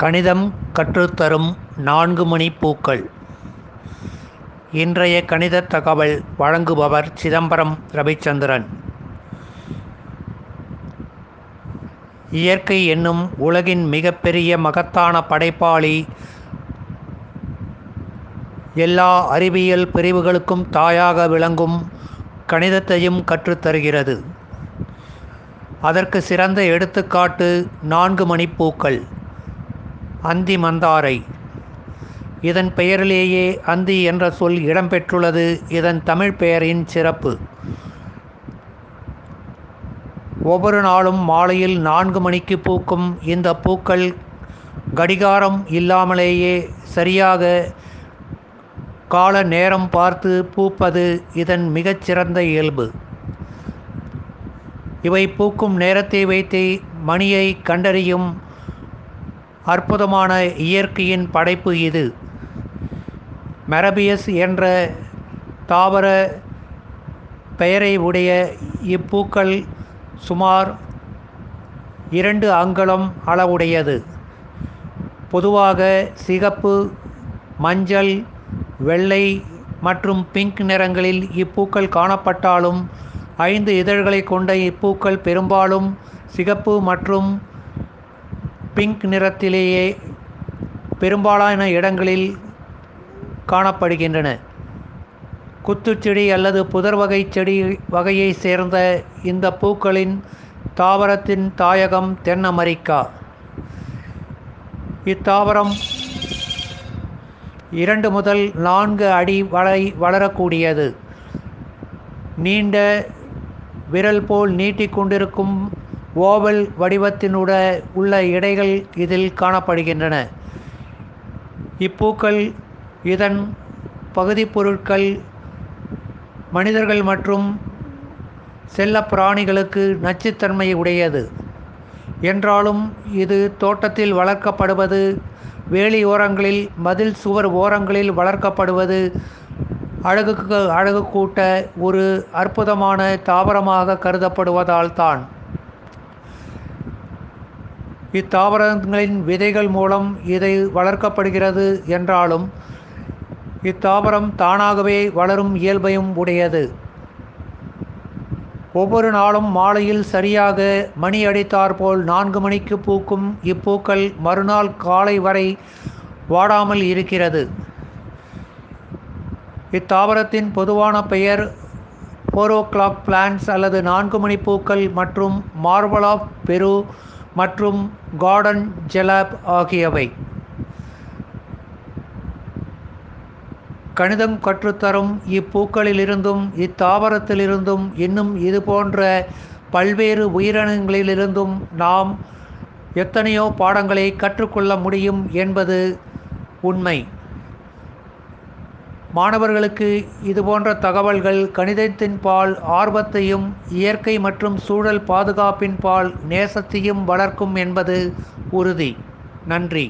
கணிதம் கற்றுத்தரும் நான்கு மணி பூக்கள். இன்றைய கணித தகவல் வழங்குபவர் சிதம்பரம் ரவிச்சந்திரன். இயற்கை என்னும் உலகின் மிகப்பெரிய மகத்தான படைப்பாளி எல்லா அறிவியல் பிரிவுகளுக்கும் தாயாக விளங்கும் கணிதத்தையும் கற்றுத்தருகிறது. அதற்கு சிறந்த எடுத்துக்காட்டு நான்கு மணிப்பூக்கள் அந்தி மந்தாரை இதன் பெயரிலேயே அந்தி என்ற சொல் இடம்பெற்றுள்ளது. இதன் தமிழ் பெயரின் சிறப்பு. ஒவ்வொரு நாளும் மாலையில் நான்கு மணிக்கு பூக்கும் இந்த பூக்கள் கடிகாரம் இல்லாமலேயே சரியாக கால நேரம் பார்த்து பூப்பது இதன் மிகச்சிறந்த இயல்பு. இவை பூக்கும் நேரத்தை வைத்தே மணியை கண்டறியும் அற்புதமான இயற்கையின் படைப்பு இது. மெரபியஸ் என்ற தாவர பெயரை உடைய இப்பூக்கள் சுமார் இரண்டு அங்குலம் அளவுடையது. பொதுவாக சிகப்பு மஞ்சள் வெள்ளை மற்றும் பிங்க் நிறங்களில் இப்பூக்கள் காணப்பட்டாலும் ஐந்து இதழ்களை கொண்ட இப்பூக்கள் பெரும்பாலும் சிகப்பு மற்றும் பிங்க் நிறத்திலேயே பெரும்பாலான இடங்களில் காணப்படுகின்றன. குத்துச்செடி அல்லது புதர் வகை செடி வகையை சேர்ந்த இந்த பூக்களின் தாவரத்தின் தாயகம் தென் அமெரிக்கா. இத்தாவரம் இரண்டு முதல் நான்கு அடி வளை வளரக்கூடியது. நீண்ட விரல் போல் நீட்டிக்கொண்டிருக்கும் ஓவல் வடிவத்தினுட உள்ள இடைகள் இதில் காணப்படுகின்றன. இப்பூக்கள் இதன் பகுதிப் பொருட்கள் மனிதர்கள் மற்றும் செல்ல பிராணிகளுக்கு நச்சுத்தன்மை உடையது. என்றாலும் இது தோட்டத்தில் வளர்க்கப்படுவது வேலி ஓரங்களில் மதில் சுவர் ஓரங்களில் வளர்க்கப்படுவது அழகுக்கு அழகு கூட்ட ஒரு அற்புதமான தாவரமாக கருதப்படுவதால் தான் இத்தாவரங்களின் விதைகள் மூலம் இதை வளர்க்கப்படுகிறது என்றாலும் இத்தாவரம் தானாகவே வளரும் இயல்பையும் உடையது. ஒவ்வொரு நாளும் மாலையில் சரியாக மணி அடித்தாற்போல் நான்கு மணிக்கு பூக்கும் இப்பூக்கள் மறுநாள் காலை வரை வாடாமல் இருக்கிறது. இத்தாவரத்தின் பொதுவான பெயர் ஃபோர் ஓ கிளாக் பிளான்ஸ் அல்லது நான்கு மணி பூக்கள் மற்றும் மார்பல் ஆஃப் பெரு மற்றும் கார்டன் ஜெலாப் ஆகியவை. கணிதம் கற்றுத்தரும் இப்பூக்களிலிருந்தும் இத்தாவரத்திலிருந்தும் இன்னும் இது போன்ற பல்வேறு உயிரினங்களிலிருந்தும் நாம் எத்தனையோ பாடங்களை கற்றுக்கொள்ள முடியும் என்பது உண்மை. மாணவர்களுக்கு இதுபோன்ற தகவல்கள் கணிதத்தின் பால் ஆர்வத்தையும் இயற்கை மற்றும் சூழல் பாதுகாப்பின் பால் நேசத்தையும் வளர்க்கும் என்பது உறுதி. நன்றி.